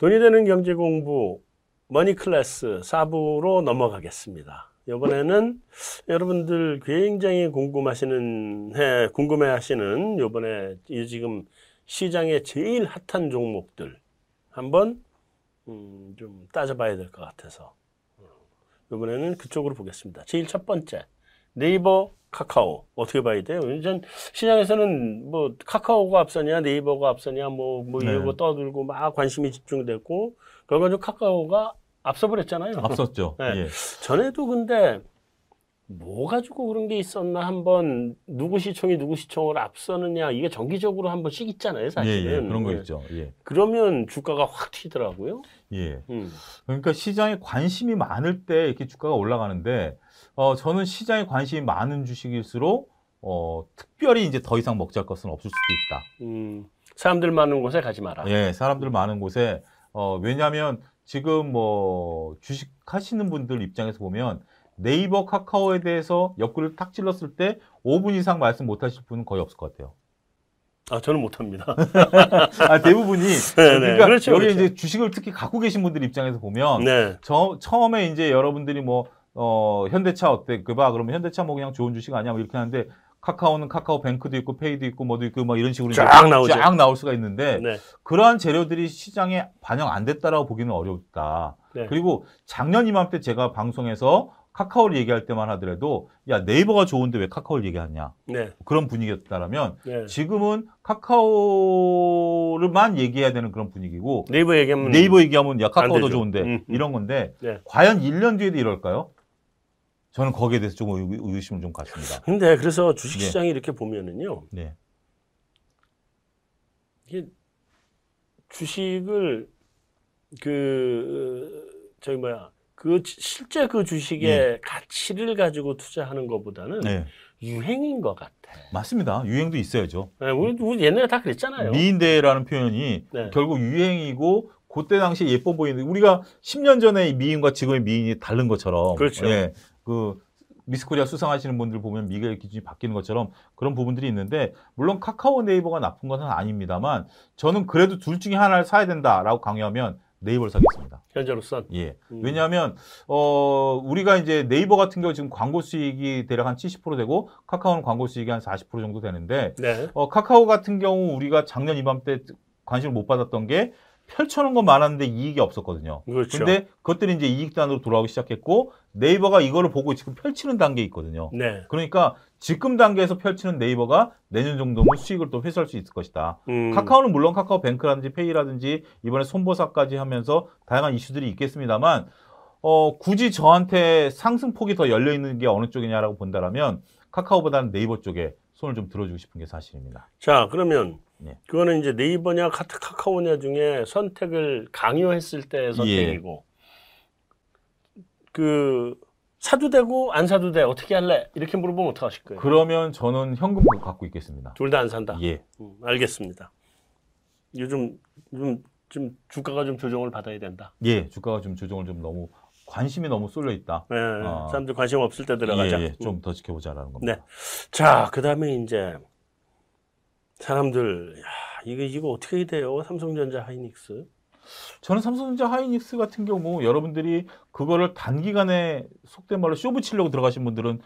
돈이 되는 경제 공부 머니 클래스 4부로 넘어가겠습니다. 이번에는 여러분들 굉장히 궁금하시는 해 궁금해 하시는 이번에 이 지금 시장에 제일 핫한 종목들 한번 음, 좀 따져봐야 될 것 같아서 이번에는 그쪽으로 보겠습니다. 제일 첫 번째 네이버 카카오 어떻게 봐야 돼요? 전 시장에서는 뭐 카카오가 앞서냐 네이버가 앞서냐 뭐뭐 뭐 네. 이거 떠들고 막 관심이 집중됐고 결과적으로 카카오가 앞서버렸잖아요. 앞섰죠. 네. 예. 전에도 근데 뭐 가지고 그런 게 있었나 한번 누구 시청이 누구 시청을 앞서느냐 이게 정기적으로 한 번씩 있잖아요 사실은 예, 예, 그런 거 예. 있죠 예. 그러면 주가가 확 튀더라고요 예 음. 그러니까 시장에 관심이 많을 때 이렇게 주가가 올라가는데 어 저는 시장에 관심이 많은 주식일수록 어 특별히 이제 더 이상 먹잘 것은 없을 수도 있다 음, 사람들 많은 곳에 가지 마라 예 사람들 많은 곳에 어 왜냐하면 지금 뭐 주식 하시는 분들 입장에서 보면 네이버 카카오에 대해서 옆구리를 탁 찔렀을 때 5분 이상 말씀 못 하실 분은 거의 없을 것 같아요. 아, 저는 못합니다. 아, 대부분이. 네, 네. 그러니까 그렇죠, 여기 그렇죠. 이제 주식을 특히 갖고 계신 분들 입장에서 보면, 네. 저, 처음에 이제 여러분들이 뭐, 어, 현대차 어때? 그 봐. 그러면 현대차 뭐 그냥 좋은 주식 아니야? 뭐 이렇게 하는데, 카카오는 카카오 뱅크도 있고, 페이도 있고, 뭐도 있고, 뭐 이런 식으로 쫙 나오죠. 쫙 나올 수가 있는데, 네. 그러한 재료들이 시장에 반영 안 됐다라고 보기는 어렵다. 네. 그리고 작년 이맘때 제가 방송에서 카카오를 얘기할 때만 하더라도 야 네이버가 좋은데 왜 카카오를 얘기하냐 네. 그런 분위기였다라면 네. 지금은 카카오를만 얘기해야 되는 그런 분위기고 네이버 얘기하면 네이버 얘기하면 야 카카오도 좋은데 음, 음. 이런 건데 네. 과연 1년 뒤에도 이럴까요? 저는 거기에 대해서 좀 의심을 좀 갖습니다. 근데 그래서 주식시장이 네. 이렇게 보면은요. 네. 이게 주식을 그 저기 뭐야 그 실제 그 주식의 네. 가치를 가지고 투자하는 것보다는 네. 유행인 것 같아. 맞습니다. 유행도 있어야죠. 네, 우리, 우리 옛날에 다 그랬잖아요. 미인대라는 표현이 네. 결국 유행이고 그때 당시에 예뻐 보이는데 우리가 10년 전에 미인과 지금의 미인이 다른 것처럼 그렇죠. 예, 그 미스코리아 수상하시는 분들 보면 미의 기준이 바뀌는 것처럼 그런 부분들이 있는데 물론 카카오 네이버가 나쁜 것은 아닙니다만 저는 그래도 둘 중에 하나를 사야 된다라고 강요하면 네이버를 사겠습니다. 현재로선. 예. 음. 왜냐하면 어 우리가 이제 네이버 같은 경우 지금 광고 수익이 대략 한 70% 되고 카카오는 광고 수익이 한 40% 정도 되는데 네. 어 카카오 같은 경우 우리가 작년 이맘때 관심을 못 받았던 게 펼쳐놓은 건 많았는데 이익이 없었거든요. 그렇죠. 근데 그것들이 이제 이익단으로 돌아오기 시작했고 네이버가 이거를 보고 지금 펼치는 단계에 있거든요. 네. 그러니까 지금 단계에서 펼치는 네이버가 내년 정도면 수익을 또 회수할 수 있을 것이다. 음. 카카오는 물론 카카오뱅크라든지 페이라든지 이번에 손보사까지 하면서 다양한 이슈들이 있겠습니다만 어, 굳이 저한테 상승폭이 더 열려 있는 게 어느 쪽이냐라고 본다라면 카카오보다는 네이버 쪽에 손을 좀 들어주고 싶은 게 사실입니다. 자, 그러면 네. 그거는 이제 네이버냐 카트 카카오냐 중에 선택을 강요했을 때 선택이고 예. 그 사도 되고 안 사도 돼 어떻게 할래 이렇게 물어보면 어떡하실 거예요? 그러면 저는 현금 갖고 있겠습니다. 둘 다 안 산다. 예. 음, 알겠습니다. 요즘 좀, 좀 주가가 좀 조정을 받아야 된다. 예, 주가가 좀 조정을 좀 너무 관심이 너무 쏠려 있다. 네, 어. 사람들 관심 없을 때 들어가자. 예, 예, 좀더 지켜보자라는 겁니다. 네. 자, 그 다음에 이제 사람들 야, 이거 이거 어떻게 돼요? 삼성전자 하이닉스. 저는 삼성전자 하이닉스 같은 경우 여러분들이 그거를 단기간에 속된 말로 쇼 붙이려고 들어가신 분들은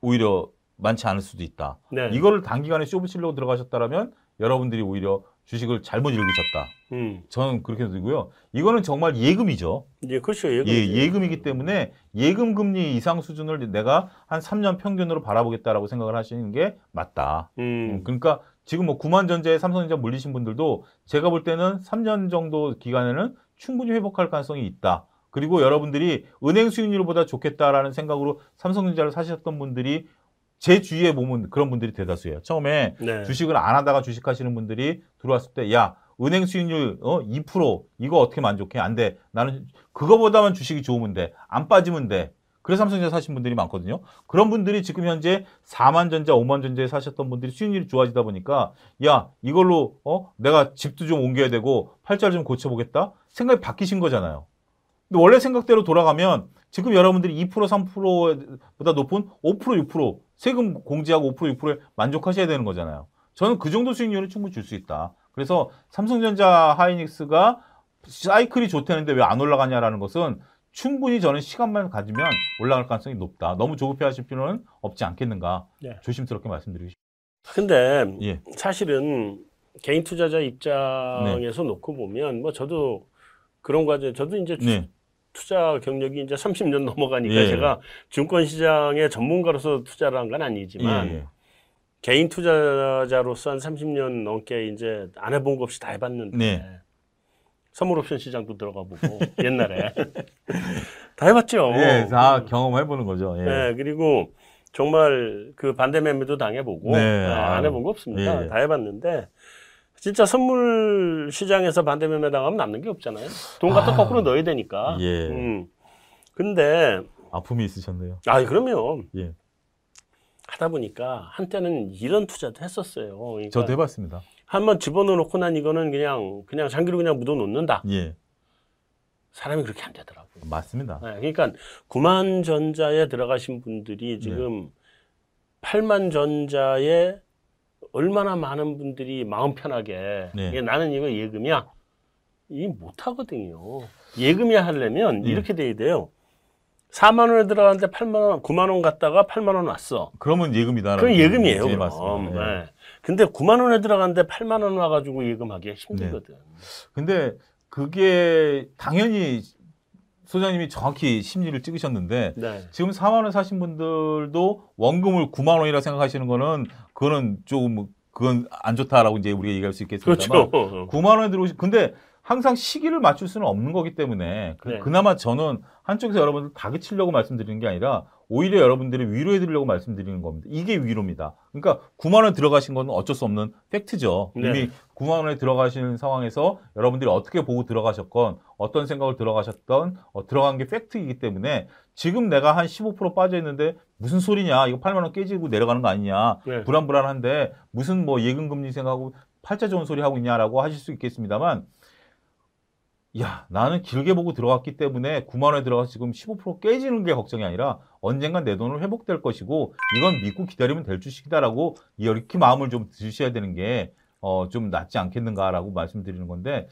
오히려 많지 않을 수도 있다. 네. 이거를 단기간에 쇼 붙이려고 들어가셨다라면 여러분들이 오히려 주식을 잘못 읽으셨다. 음. 저는 그렇게 들고요. 이거는 정말 예금이죠. 예, 그렇죠. 예금. 예, 예금이기 때문에 예금 금리 이상 수준을 내가 한 3년 평균으로 바라보겠다라고 생각을 하시는 게 맞다. 음. 음 그러니까 지금 뭐 9만 전자에 삼성전자 물리신 분들도 제가 볼 때는 3년 정도 기간에는 충분히 회복할 가능성이 있다. 그리고 여러분들이 은행 수익률보다 좋겠다라는 생각으로 삼성전자를 사셨던 분들이 제 주위에 보면 그런 분들이 대다수예요. 처음에 네. 주식을 안 하다가 주식하시는 분들이 들어왔을 때, 야, 은행 수익률 어, 2% 이거 어떻게 만족해? 안 돼. 나는 그거보다만 주식이 좋으면 돼. 안 빠지면 돼. 그래서 삼성전자 사신 분들이 많거든요. 그런 분들이 지금 현재 4만 전자, 5만 전자에 사셨던 분들이 수익률이 좋아지다 보니까 야 이걸로 어 내가 집도 좀 옮겨야 되고 팔자를 좀 고쳐보겠다 생각이 바뀌신 거잖아요. 근데 원래 생각대로 돌아가면 지금 여러분들이 2% 3%보다 높은 5% 6% 세금 공제하고 5% 6%에 만족하셔야 되는 거잖아요. 저는 그 정도 수익률은 충분히 줄 수 있다. 그래서 삼성전자 하이닉스가 사이클이 좋다는데 왜 안 올라가냐라는 것은 충분히 저는 시간만 가지면 올라갈 가능성이 높다. 너무 조급해 하실 필요는 없지 않겠는가. 네. 조심스럽게 말씀드리고 싶습니다. 근데 예. 사실은 개인 투자자 입장에서 놓고 보면 뭐 저도 그런 과정 저도 이제 투- 네. 투자 경력이 이제 30년 넘어가니까 예. 제가 증권 시장의 전문가로서 투자를 한 건 아니지만 예, 예. 개인 투자자로서 한 30년 넘게 이제 안 해본 거 없이 다 해봤는데 네. 선물 옵션 시장도 들어가 보고 옛날에 다 해봤죠. 예, 다 경험해 보는 거죠. 예. 네, 그리고 정말 그 반대 매매도 당해보고 네. 네, 안 해본 거 없습니다. 예. 다 해봤는데 진짜 선물 시장에서 반대 매매 당하면 남는 게 없잖아요. 돈 갖다 아. 거꾸로 넣어야 되니까. 예. 음. 근데 아픔이 있으셨네요. 아 그러면 예. 하다 보니까 한때는 이런 투자도 했었어요. 그러니까 저도 해봤습니다. 한번 집어넣고 난 이거는 그냥 그냥 장기로 그냥 묻어 놓는다. 예. 사람이 그렇게 안 되더라고요. 맞습니다. 네, 그러니까 9만 전자에 들어가신 분들이 지금 8만 전자에 얼마나 많은 분들이 마음 편하게 네. 나는 이거 예금이야 이 못하거든요. 예금이야 하려면 네. 이렇게 돼야 돼요. 4만 원에 들어갔는데 8만 원, 9만 원 갔다가 8만 원 왔어. 그러면 예금이다. 그건 예금이에요. 예, 그럼. 맞습니다. 예. 네. 근데 9만 원에 들어갔는데 8만 원 와가지고 예금하기가 힘들거든. 근데 그게 당연히 소장님이 정확히 심리를 찍으셨는데 네. 지금 4만 원 사신 분들도 원금을 9만 원이라 생각하시는 거는 그거는 조금 그건 안 좋다라고 이제 우리가 얘기할 수 있겠습니다만 그렇죠. 9만 원에 들어오시 근데 항상 시기를 맞출 수는 없는 거기 때문에 그, 네. 그나마 저는 한쪽에서 여러분들 다그치려고 말씀드리는 게 아니라 오히려 여러분들이 위로해 드리려고 말씀드리는 겁니다. 이게 위로입니다. 그러니까 9만 원 들어가신 건 어쩔 수 없는 팩트죠. 네. 이미 9만 원에 들어가시는 상황에서 여러분들이 어떻게 보고 들어가셨건 어떤 생각을 들어가셨던 어, 들어간 게 팩트이기 때문에 지금 내가 한 15% 빠져 있는데 무슨 소리냐 이거 8만 원 깨지고 내려가는 거 아니냐 네. 불안불안한데 무슨 뭐 예금 금리 생각하고 팔자 좋은 소리 하고 있냐라고 하실 수 있겠습니다만 야 나는 길게 보고 들어갔기 때문에 9만 원에 들어가서 지금 15% 깨지는 게 걱정이 아니라 언젠간 내 돈은 회복될 것이고 이건 믿고 기다리면 될 주식이다라고 이렇게 마음을 좀 드셔야 되는 게 어, 좀 낫지 않겠는가라고 말씀드리는 건데,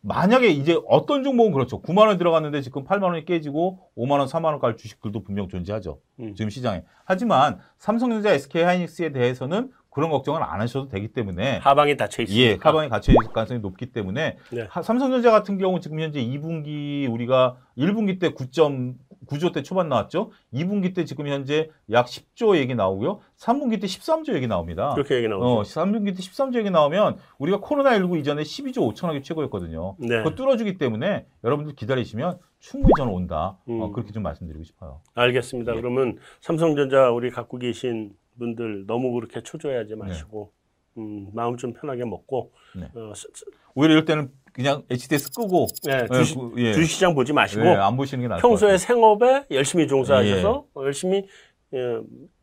만약에 이제 어떤 종목은 그렇죠. 9만원 들어갔는데 지금 8만원이 깨지고 5만원, 4만원까지 주식들도 분명 존재하죠. 음. 지금 시장에. 하지만 삼성전자, SK 하이닉스에 대해서는 그런 걱정을 안 하셔도 되기 때문에 하방이 닫혀 있으니까. 예, 카방이 갇혀 있을 가능성이 높기 때문에 네. 하- 삼성전자 같은 경우 지금 현재 2분기 우리가 1분기 때 9.9조 대 초반 나왔죠. 2분기 때 지금 현재 약 10조 얘기 나오고요. 3분기 때 13조 얘기 나옵니다. 그렇게 얘기 나오죠. 어, 3분기 때 13조 얘기 나오면 우리가 코로나19 이전에 12조 5천억이 최고였거든요. 네. 그거 뚫어주기 때문에 여러분들 기다리시면 충분히 저는 온다. 어, 음. 그렇게 좀 말씀드리고 싶어요. 알겠습니다. 예. 그러면 삼성전자 우리 갖고 계신 분들 너무 그렇게 초조해하지 마시고 음, 마음 좀 편하게 먹고 네. 어, 스- 스- 오히려 이럴 때는 그냥 HTS 끄고 네, 예, 주식, 그- 예. 주식시장 보지 마시고 예, 안 보시는 게 나을 평소에. 생업에 열심히 종사하셔서 어, 열심히 예,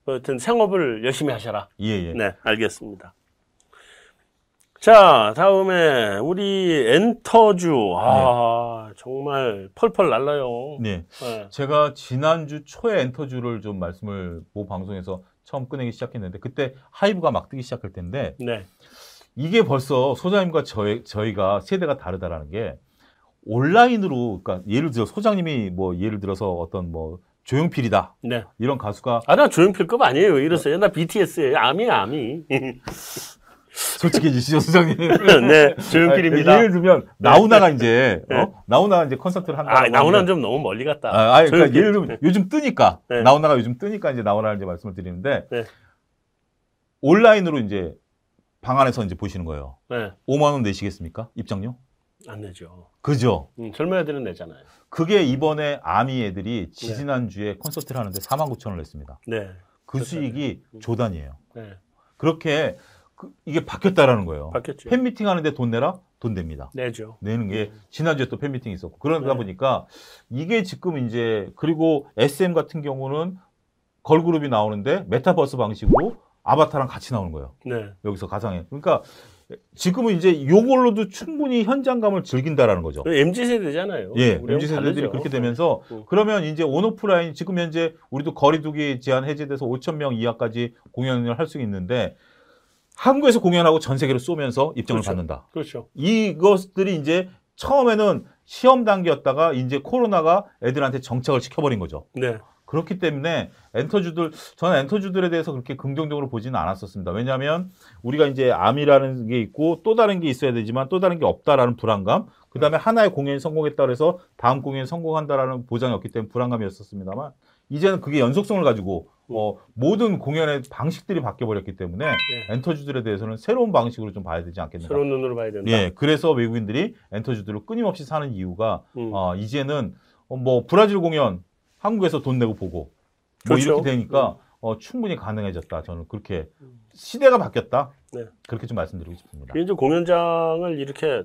뭐 하여튼 생업을 열심히 하셔라. 예, 예. 네, 알겠습니다. 자, 다음에 우리 엔터주 아 정말 펄펄 날라요. 네. 네. 제가 지난주 초에 엔터주를 좀 말씀을 모 방송에서 처음 꺼내기 시작했는데 그때 하이브가 막 뜨기 시작할 텐데 네. 이게 벌써 소장님과 저희, 저희가 세대가 다르다라는 게 온라인으로 그러니까 예를 들어 소장님이 뭐 예를 들어서 어떤 뭐 조용필이다 네. 이런 가수가 아, 나 조용필급 아니에요. 이랬어요. 나 BTS예요. 아미야, 아미. 솔직해지시죠 소장님 네, 조용필입니다. 예를 들면 나훈아가 이제 네. 어? 나훈아가 이제 콘서트를 한다 아, 나훈아는 좀 너무 멀리 갔다. 아, 아니, 그러니까. 예를 들면 요즘 뜨니까 네. 나훈아가 요즘 뜨니까 이제 나훈아를 이제 말씀을 드리는데 네. 온라인으로 이제 방 안에서 이제 보시는 거예요. 네, 5만 원 내시겠습니까? 입장료? 안 내죠. 그죠? 음, 젊은 애들은 내잖아요. 그게 이번에 아미 애들이 지지난주에 콘서트를 하는데 4만 9천 원을 냈습니다. 네, 그. 수익이 조단이에요. 네. 그렇게 그- 이게 바뀌었다라는 거예요. 바뀌었죠. 팬미팅 하는데 돈 내라? 돈 냅니다. 내죠. 내는 게 지난주에 또 팬미팅이 있었고 그러다 네. 보니까 이게 지금 이제 그리고 SM 같은 경우는 걸그룹이 나오는데 메타버스 방식으로 아바타랑 같이 나오는 거예요. 네, 여기서 가상에. 그러니까 지금은 이제 요걸로도 충분히 현장감을 즐긴다라는 거죠. MZ 세대잖아요. 예, MZ 세대들이 다르죠. 그렇게 되면서 음. 그러면 이제 온오프라인 지금 현재 우리도 거리두기 제한 해제돼서 5천 명 이하까지 공연을 할 수 있는데 한국에서 공연하고 전 세계로 쏘면서 입장을 그렇죠. 받는다. 그렇죠. 이것들이 이제 처음에는 시험 단계였다가 이제 코로나가 애들한테 정착을 시켜버린 거죠. 네. 그렇기 때문에 엔터주들 저는 엔터주들에 대해서 그렇게 긍정적으로 보지는 않았었습니다. 왜냐하면 우리가 이제 암이라는 게 있고 또 다른 게 있어야 되지만 또 다른 게 없다라는 불안감. 그 다음에 하나의 공연이 성공했다 그래서 다음 공연이 성공한다라는 보장이 없기 때문에 불안감이었었습니다만 이제는 그게 연속성을 가지고 어, 모든 공연의 방식들이 바뀌어 버렸기 때문에 네. 엔터주들에 대해서는 새로운 방식으로 좀 봐야 되지 않겠는가. 새로운 눈으로 봐야 된다. 예, 그래서 외국인들이 엔터주들을 끊임없이 사는 이유가 음. 어, 이제는 어, 뭐 브라질 공연 한국에서 돈 내고 보고 뭐 그렇죠. 이렇게 되니까 어, 충분히 가능해졌다. 저는 그렇게 시대가 바뀌었다. 네. 그렇게 좀 말씀드리고 싶습니다. 이제 공연장을 이렇게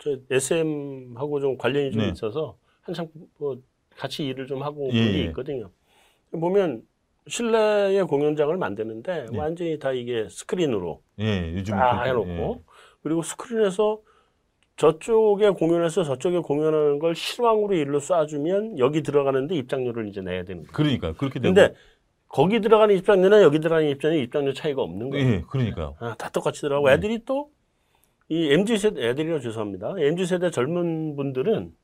저 SM하고 좀 관련이 좀 네. 있어서 한참 뭐 같이 일을 좀 하고 예, 그런 게 예. 있거든요. 보면 실내의 공연장을 만드는데 네. 완전히 다 이게 스크린으로 예, 요즘 딱 그렇게, 해놓고 그리고 스크린에서 저쪽에 공연해서 저쪽에 공연하는 걸 실황으로 일로 쏴주면 여기 들어가는데 입장료를 이제 내야 되는 거예요. 그러니까 그렇게 되고 근데 거기 들어가는 입장료나 여기 들어가는 입장료 입장료 차이가 없는 거예요. 예, 그러니까요. 아, 다 똑같이 들어가고 네. 애들이 또 이 MZ 세대 애들이라 죄송합니다. MZ 세대 젊은 분들은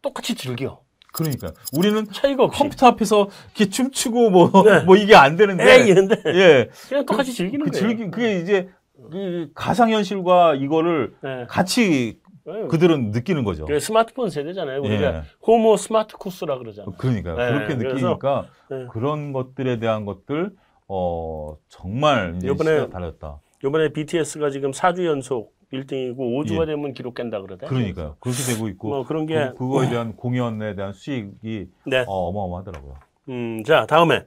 똑같이 즐겨. 그러니까요. 우리는 차이가 없이. 컴퓨터 앞에서 이렇게 춤추고 뭐, 네. 뭐 이게 안 되는데 에이 이런데 예. 그냥 똑같이 즐기는 그 거예요. 즐기 그게 이제 그 가상 현실과 이거를 네. 같이 네. 그들은 느끼는 거죠. 스마트폰 세대잖아요. 우리가 예. 호모 스마트 쿠스라 그러잖아요. 그러니까요. 네, 그렇게 그래서- 느끼니까 네. 그런 것들에 대한 것들 어 정말 이제 이번에 시대가 달랐다. 이번에 BTS가 지금 4주 연속 1등이고 5주가 예. 되면 기록 깬다 그러대. 그러니까요. 그렇게 되고 있고 뭐 그런 게 그, 거에 대한 공연에 대한 수익이 네. 어, 어마어마하더라고요. 음, 자, 다음에.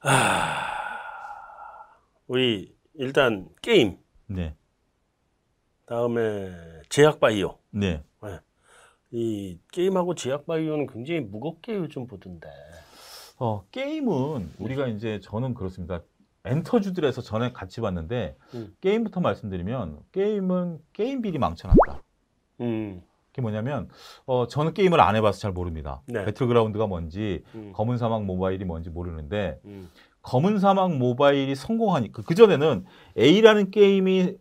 아, 우리 일단 게임. 네, 다음에 제약 바이오. 네, 이 게임하고 제약 바이오는 굉장히 무겁게 요즘 보던데. 어 게임은 우리가 이제 저는 그렇습니다. 엔터주들에서 전에 같이 봤는데 음. 게임부터 말씀드리면 게임은 게임비리 망쳐놨다. 음, 그게 뭐냐면 어 저는 게임을 안 해봐서 잘 모릅니다. 네. 배틀그라운드가 뭔지 음, 검은 사막 모바일이 뭔지 모르는데 음, 검은 사막 모바일이 성공하니까 그 전에는 A라는 게임이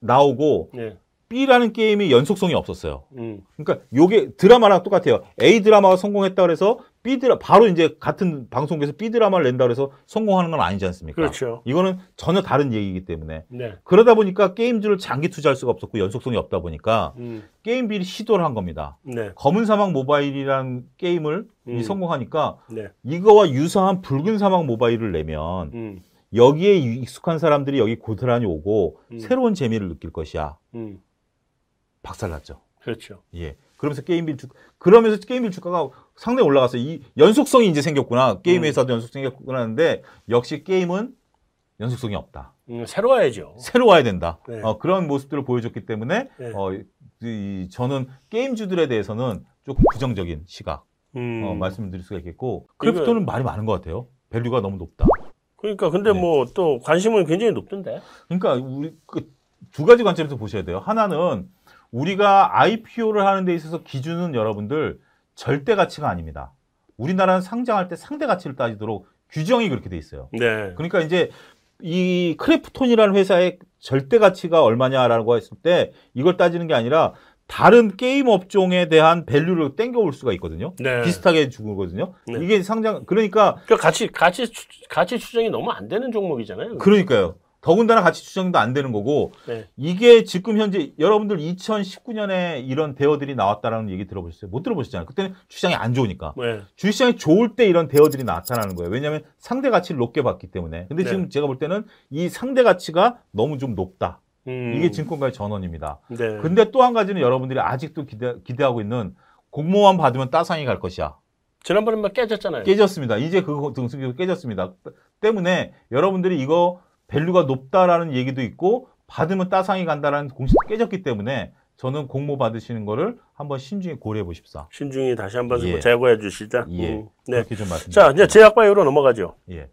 나오고 네, B라는 게임이 연속성이 없었어요. 음, 그러니까 요게 드라마랑 똑같아요. A 드라마가 성공했다 그래서 B 드라 바로 이제 같은 방송국에서 B 드라마를 낸다 그래서 성공하는 건 아니지 않습니까? 그렇죠. 이거는 전혀 다른 얘기이기 때문에 네, 그러다 보니까 게임주를 장기 투자할 수가 없었고 연속성이 없다 보니까 음, 게임비리 시도를 한 겁니다. 네, 검은 사막 모바일이라는 게임을 이 음. 성공하니까 네, 이거와 유사한 붉은 사막 모바일을 내면 음, 여기에 익숙한 사람들이 여기 고스란히 오고 음. 새로운 재미를 느낄 것이야. 음, 박살났죠. 그렇죠. 예. 그러면서 게임빌 주 그러면서 게임빌 주가가 상당히 올라갔어요. 이 연속성이 이제 생겼구나. 게임 음. 연속성이 생겼구나 하는데 역시 게임은 연속성이 없다. 음, 새로 와야죠. 새로 와야 된다. 네. 어, 그런 모습들을 보여줬기 때문에 네. 어, 이, 이- 저는 게임주들에 대해서는 조금 부정적인 시각 음, 어, 말씀을 드릴 수가 있겠고 크래프톤은 말이 많은 것 같아요. value가 너무 높다. 그러니까 근데 네. 뭐또 관심은 굉장히 높던데. 그러니까 우리 그 두 가지 관점에서 보셔야 돼요. 하나는 우리가 IPO를 하는 데 있어서 기준은 여러분들 절대 가치가 아닙니다. 우리나라는 상장할 때 상대 가치를 따지도록 규정이 그렇게 돼 있어요. 네. 그러니까 이제 이 크래프톤이라는 회사의 절대 가치가 얼마냐라고 했을 때 이걸 따지는 게 아니라 다른 게임 업종에 대한 밸류를 땡겨올 수가 있거든요. 네. 비슷하게 주거든요. 네. 이게 상장 그러니까 그 가치 가치 추- 가치 추정이 너무 안 되는 종목이잖아요. 그러니까요. 더군다나 가치 추정도 안 되는 거고 네. 이게 지금 현재 여러분들 2019년에 이런 대어들이 나왔다라는 얘기 들어보셨어요? 못 들어보셨잖아요. 그때는 주시장이 안 좋으니까. 네. 주시장이 좋을 때 이런 대어들이 나타나는 거예요. 왜냐하면 상대 가치를 높게 봤기 때문에. 근데 네. 지금 제가 볼 때는 이 상대 가치가 너무 좀 높다. 음, 이게 증권가의 전원입니다. 네. 근데 또 한 가지는 여러분들이 아직도 기대, 기대하고 있는 공모만 받으면 따상이 갈 것이야. 지난번에 막 깨졌잖아요. 깨졌습니다. 이제 그 등식이 또 깨졌습니다. 때문에 여러분들이 이거 value가 높다라는 얘기도 있고 받으면 따상이 간다라는 공식도 깨졌기 때문에 저는 공모 받으시는 거를 한번 신중히 고려해 보십사. 신중히 다시 한번 예. 재고해 주시자. 예. 음, 네. 그렇게 좀 말씀. 자, 이제 제약바이오로 넘어가죠. 예.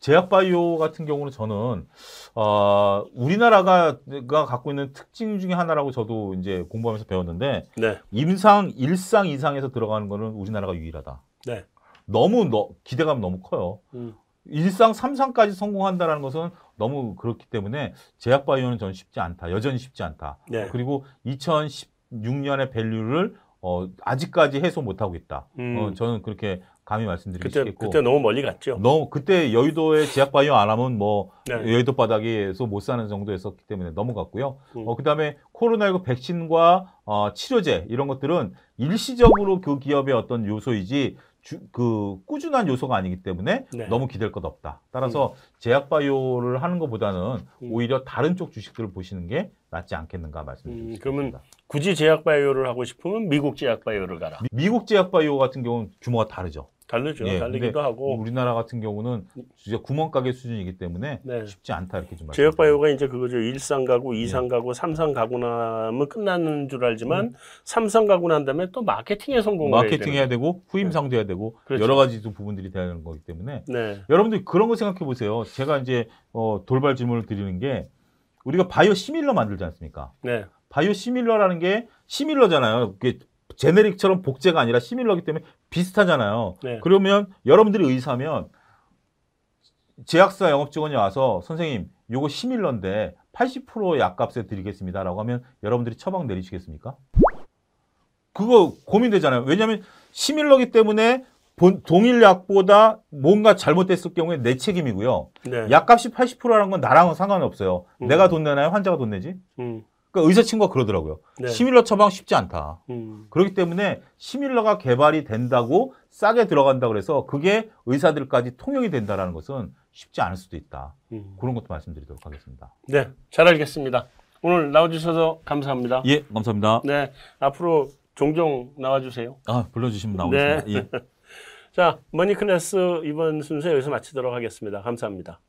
제약바이오 같은 경우는 저는 어, 우리나라가 가 갖고 있는 특징 중에 하나라고 저도 이제 공부하면서 배웠는데 네. 임상 일상 이상에서 들어가는 거는 우리나라가 유일하다. 네. 너무 너, 기대감 너무 커요. 음. 일상 3상까지 성공한다는 것은 너무 그렇기 때문에 제약 바이오는 저는 쉽지 않다. 여전히 쉽지 않다. 네. 그리고 2010 6년의 밸류를 어, 아직까지 해소 못 하고 있다. 음. 어, 저는 그렇게 감히 말씀드리기 그때 쉽겠고. 그때 너무 멀리 갔죠. 너무 그때 여의도에 제약 바이오 안 하면 뭐 네. 여의도 바닥에서 못 사는 정도였었기 때문에 넘어갔고요. 음. 어, 그다음에 코로나19 백신과 어, 치료제 이런 것들은 일시적으로 그 기업의 어떤 요소이지 주, 그 꾸준한 요소가 아니기 때문에 네. 너무 기댈 것 없다. 따라서 제약 바이오를 하는 것보다는 음. 오히려 다른 쪽 주식들을 보시는 게 낫지 않겠는가 음, 말씀드립니다. 그러면 굳이 제약 바이오를 하고 싶으면 미국 제약 바이오를 가라. 미, 국 제약 바이오 같은 경우는 규모가 다르죠. 다르죠. 예, 다르기도 하고. 우리나라 같은 경우는 진짜 구멍가게 수준이기 때문에 네. 쉽지 않다 이렇게 좀 제약. 바이오가 이제 그거죠. 일상 가구, 예. 이상 가구, 삼상 가구 나면 끝나는 줄 음. 알지만 삼상 가고 난 다음에 또 마케팅에 성공을 마케팅 해야 해야 되고 후임상도 해야 되고 그렇죠. 여러 가지 또 부분들이 되는 거기 때문에. 네. 여러분들 그런 거 생각해 보세요. 제가 이제 어, 돌발 질문을 드리는 게 우리가 바이오 시밀러 만들지 않습니까? 네. 바이오 시밀러라는 게 시밀러잖아요. 그게 제네릭처럼 복제가 아니라 시밀러기 때문에 비슷하잖아요. 네. 그러면 여러분들이 의사면 제약사 영업 직원이 와서 선생님 요거 시밀러인데 80% 약값에 드리겠습니다라고 하면 여러분들이 처방 내리시겠습니까? 그거 고민되잖아요. 왜냐하면 시밀러기 때문에 본, 동일 약보다 뭔가 잘못됐을 경우에 내 책임이고요. 네. 약값이 80%라는 건 나랑은 상관없어요. 음. 내가 돈 내나요? 환자가 돈 내지? 음. 그러니까 의사 친구가 그러더라고요. 네. 시밀러 처방 쉽지 않다. 음. 그렇기 때문에 시밀러가 개발이 된다고 싸게 들어간다 그래서 그게 의사들까지 통용이 된다라는 것은 쉽지 않을 수도 있다. 음. 그런 것도 말씀드리도록 하겠습니다. 네. 잘 알겠습니다. 오늘 나와주셔서 감사합니다. 예, 감사합니다. 네. 앞으로 종종 나와주세요. 아, 불러주시면 나오겠습니다. 나오겠습니다. 예. 자, 머니클래스 이번 순서 여기서 마치도록 하겠습니다. 감사합니다.